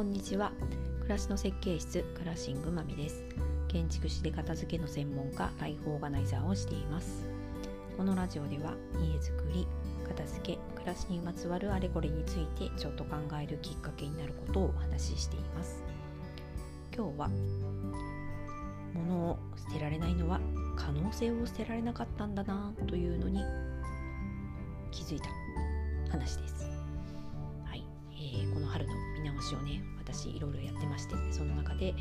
こんにちは。暮らしの設計室クラッシングまみです。建築士で片付けの専門家ライフオーガナイザーをしています。このラジオでは家づくり片付け暮らしにまつわるあれこれについてちょっと考えるきっかけになることをお話ししています。今日は物を捨てられないのは可能性を捨てられなかったんだなというのに気づいた話です、の見直しをね私いろいろやってましてその中で、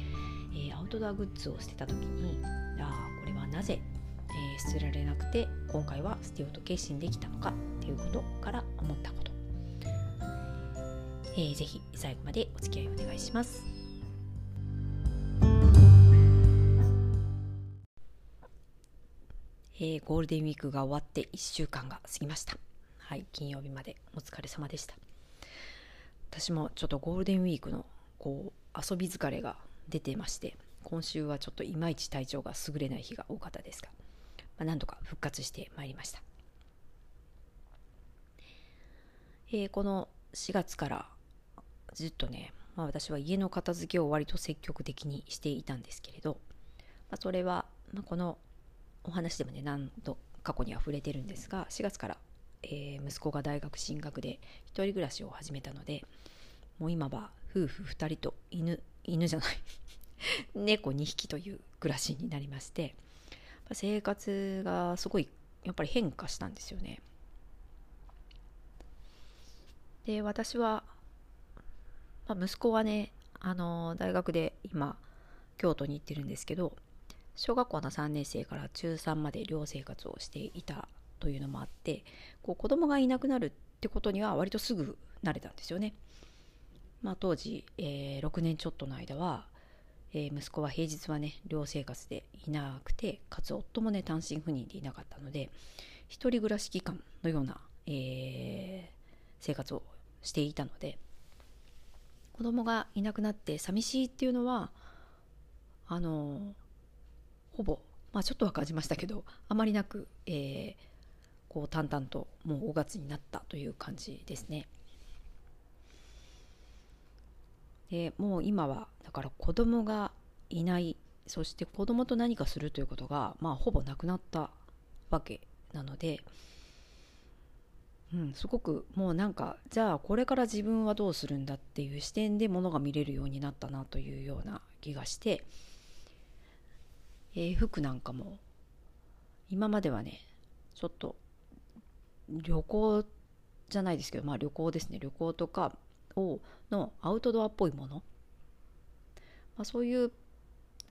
えー、アウトドアグッズを捨てた時にああこれはなぜ、えー、捨てられなくて今回は捨てようと決心できたのかっていうことから思ったこと、えー、ぜひ最後までお付き合いお願いします。えー、ゴールデンウィークが終わって1週間が過ぎました。はい、金曜日までお疲れ様でした。私もちょっとゴールデンウィークのこう遊び疲れが出てまして今週はちょっといまいち体調が優れない日が多かったですが、まあ、なんとか復活してまいりました、えー、この4月からずっとね、まあ、私は家の片付けを割と積極的にしていたんですけれど、まあ、それは、まあ、このお話でもね何度過去には触れてるんですが4月からえー、息子が大学進学で一人暮らしを始めたのでもう今は夫婦2人と犬犬じゃない 猫2匹という暮らしになりまして生活がすごいやっぱり変化したんですよね。で私は、まあ、息子はねあの大学で今京都に行ってるんですけど小学校の3年生から中3まで寮生活をしていたというのもあってこう子供がいなくなるってことには割とすぐ慣れたんですよね。まあ、当時、えー、6年ちょっとの間は、えー、息子は平日はね寮生活でいなくてかつ夫もね単身赴任でいなかったので一人暮らし期間のような、えー、生活をしていたので子供がいなくなって寂しいっていうのはあのほぼまあちょっとは感じましたけどあまりなく、えー、こう淡々ともう5月になったという感じですね。でもう今はだから子供がいないそして子供と何かするということがまあほぼなくなったわけなので、うん、すごくもうなんかじゃあこれから自分はどうするんだっていう視点でものが見れるようになったなというような気がして、えー、服なんかも今まではねちょっと旅行じゃないですけど、まあ旅行ですね。旅行とかをのアウトドアっぽいもの。まあ、そういう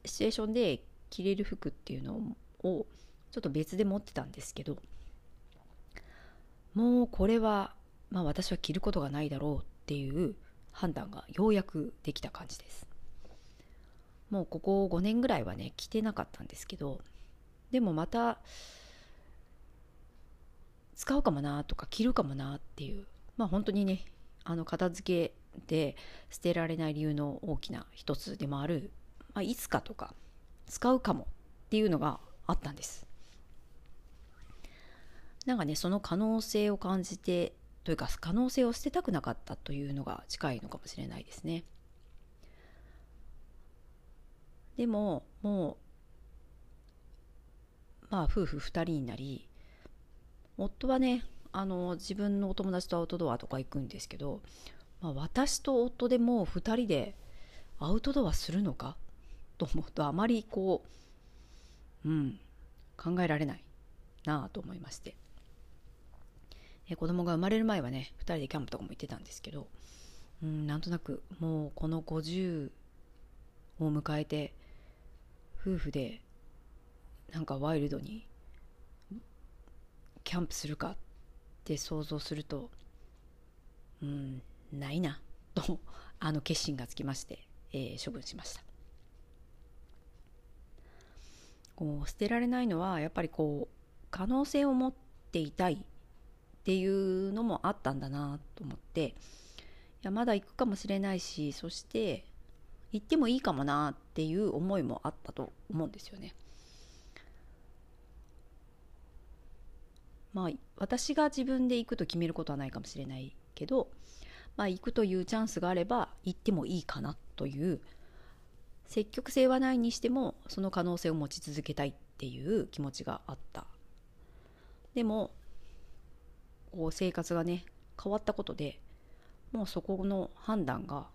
シチュエーションで着れる服っていうのをちょっと別で持ってたんですけど、もうこれは、まあ私は着ることがないだろうっていう判断がようやくできた感じです。もうここ5年ぐらいはね、着てなかったんですけど、でもまた、使うかもなとか着るかもなっていうまあ本当にねあの片付けで捨てられない理由の大きな一つでもある、まあ、いつかとか使うかもっていうのがあったんです。なんかねその可能性を感じてというか可能性を捨てたくなかったというのが近いのかもしれないですね。でももうまあ夫婦2人になり夫はねあの自分のお友達とアウトドアとか行くんですけど、まあ、私と夫でもう2人でアウトドアするのか？と思うとあまりこう、うん、考えられないなあと思いまして。え子供が生まれる前はね2人でキャンプとかも行ってたんですけど、うん、なんとなくもうこの50を迎えて夫婦でなんかワイルドにキャンプするかって想像するとうんないなとあの決心がつきまして、えー、処分しましたこう捨てられないのはやっぱりこう可能性を持っていたいっていうのもあったんだなと思っていやまだ行くかもしれないしそして行ってもいいかもなっていう思いもあったと思うんですよね。まあ私が自分で行くと決めることはないかもしれないけど、まあ、行くというチャンスがあれば行ってもいいかなという積極性はないにしてもその可能性を持ち続けたいっていう気持ちがあった。でもこう生活がね変わったことでもうそこの判断が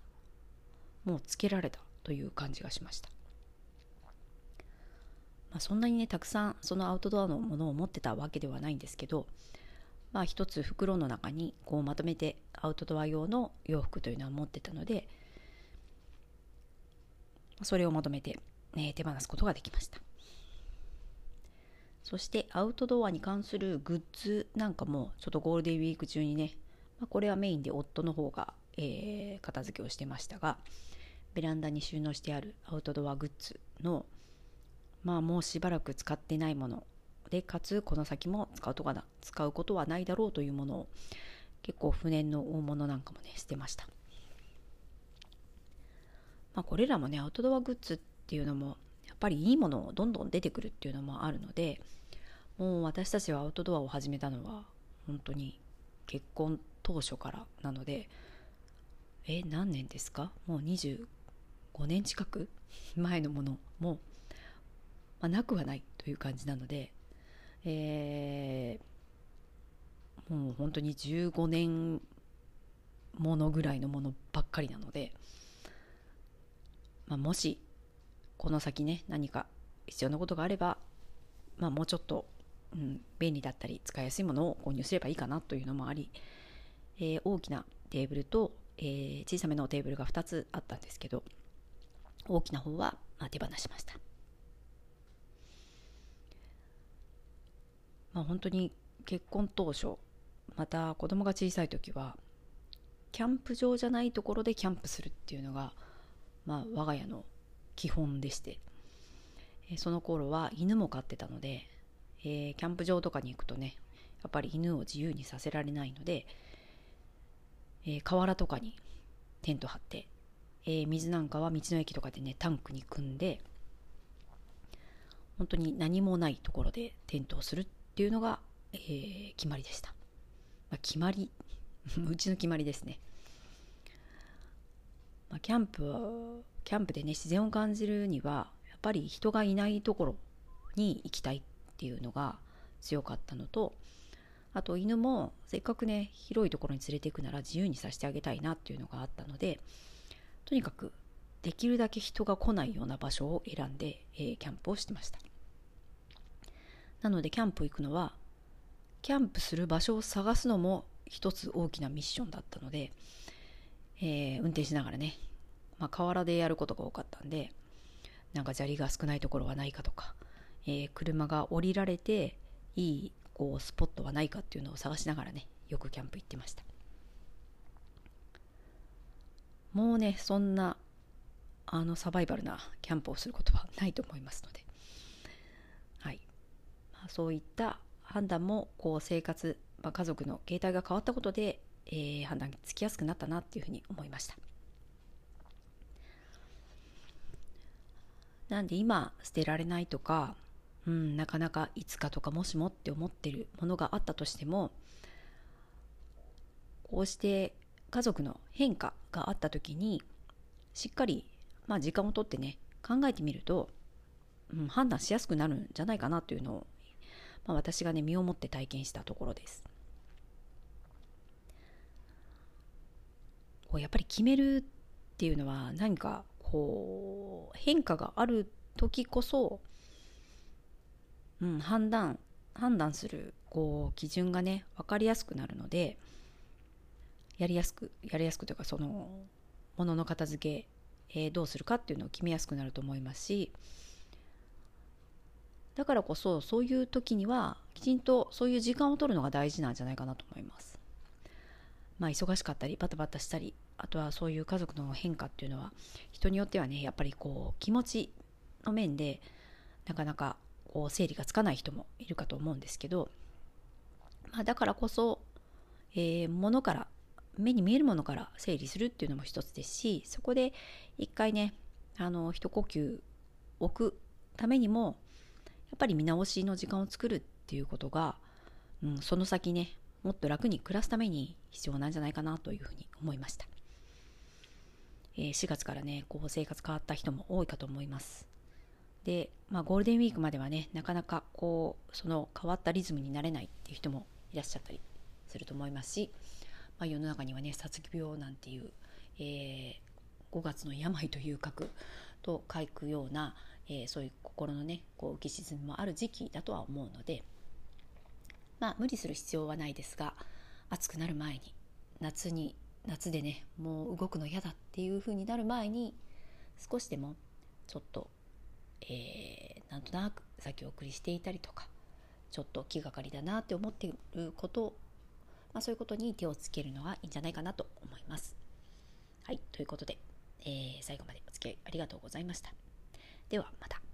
もうつけられたという感じがしました、まあ、そんなにねたくさんそのアウトドアのものを持ってたわけではないんですけどまあ一つ袋の中にこうまとめてアウトドア用の洋服というのは持ってたのでそれをまとめて、ね、手放すことができました。そしてアウトドアに関するグッズなんかもちょっとゴールデンウィーク中にね、まあ、これはメインで夫の方が、えー、片付けをしてましたがベランダに収納してあるアウトドアグッズのまあもうしばらく使ってないものでかつこの先も使うとかな使うことはないだろうというものを結構不燃の大物なんかもね捨てました。まあこれらもねアウトドアグッズっていうのもやっぱりいいものをどんどん出てくるっていうのもあるのでもう私たちはアウトドアを始めたのは本当に結婚当初からなのでえ何年ですか？もう25年近く前のものも、まあ、なくはないという感じなので、えー、もう本当に15年ものぐらいのものばっかりなので、まあ、もしこの先ね何か必要なことがあれば、まあ、もうちょっと、うん、便利だったり使いやすいものを購入すればいいかなというのもあり、えー、大きなテーブルと、えー、小さめのテーブルが2つあったんですけど大きな方は、ま、手放しました。まあ、本当に結婚当初また子供が小さい時はキャンプ場じゃないところでキャンプするっていうのが、まあ、我が家の基本でして、え、その頃は犬も飼ってたので、えー、キャンプ場とかに行くとねやっぱり犬を自由にさせられないので、えー、河原とかにテント張って、えー、水なんかは道の駅とかでねタンクに組んで本当に何もないところでテントをするっっていうのが、えー、決まりでした、まあ、決まり。うちの決まりですね、まあ、キャンプキャンプでね自然を感じるにはやっぱり人がいないところに行きたいっていうのが強かったのとあと犬もせっかくね広いところに連れて行くなら自由にさせてあげたいなっていうのがあったのでとにかくできるだけ人が来ないような場所を選んで、えー、キャンプをしてました。なのでキャンプ行くのはキャンプする場所を探すのも一つ大きなミッションだったので、えー、運転しながらねまあ、河原でやることが多かったんでなんか砂利が少ないところはないかとか、えー、車が降りられていいこうスポットはないかっていうのを探しながらねよくキャンプ行ってました。もうねそんなあのサバイバルなキャンプをすることはないと思いますので、そういった判断もこう生活、まあ、家族の形態が変わったことで、えー、判断つきやすくなったなっていうふうに思いました。なんで今捨てられないとか、うん、なかなかいつかとかもしもって思ってるものがあったとしてもこうして家族の変化があった時にしっかり、まあ、時間をとってね考えてみると、うん、判断しやすくなるんじゃないかなというのを、まあ、私がね身をもって体験したところです。こうやっぱり決めるっていうのは何かこう変化がある時こそ、うん、判断判断するこう基準がね分かりやすくなるのでやりやすくやりやすくというかそのものの片付け、えー、どうするかっていうのを決めやすくなると思いますしだからこそそういう時にはきちんとそういう時間を取るのが大事なんじゃないかなと思います。まあ忙しかったりバタバタしたりあとはそういう家族の変化っていうのは人によってはねやっぱりこう気持ちの面でなかなかこう整理がつかない人もいるかと思うんですけど、まあ、だからこそ、えー、物から目に見えるものから整理するっていうのも一つですしそこで一回ねあの一呼吸置くためにもっぱり見直しの時間を作るっていうことが、うん、その先ねもっと楽に暮らすために必要なんじゃないかなというふうに思いました、えー、4月からねこう生活変わった人も多いかと思います。で、まあ、ゴールデンウィークまではねなかなかこうその変わったリズムになれないっていう人もいらっしゃったりすると思いますし、まあ、世の中にはね殺気病なんていう、えー、5月の病という核と書くような、えー、そういう心のねこう浮き沈みもある時期だとは思うのでまあ無理する必要はないですが暑くなる前に夏に夏でねもう動くの嫌だっていう風になる前に少しでもちょっと、えー、なんとなく先送りしていたりとかちょっと気がかりだなって思っていることまあ、そういうことに手をつけるのがいいんじゃないかなと思います。はい、ということで、えー、最後までお付き合いありがとうございました。ではまた。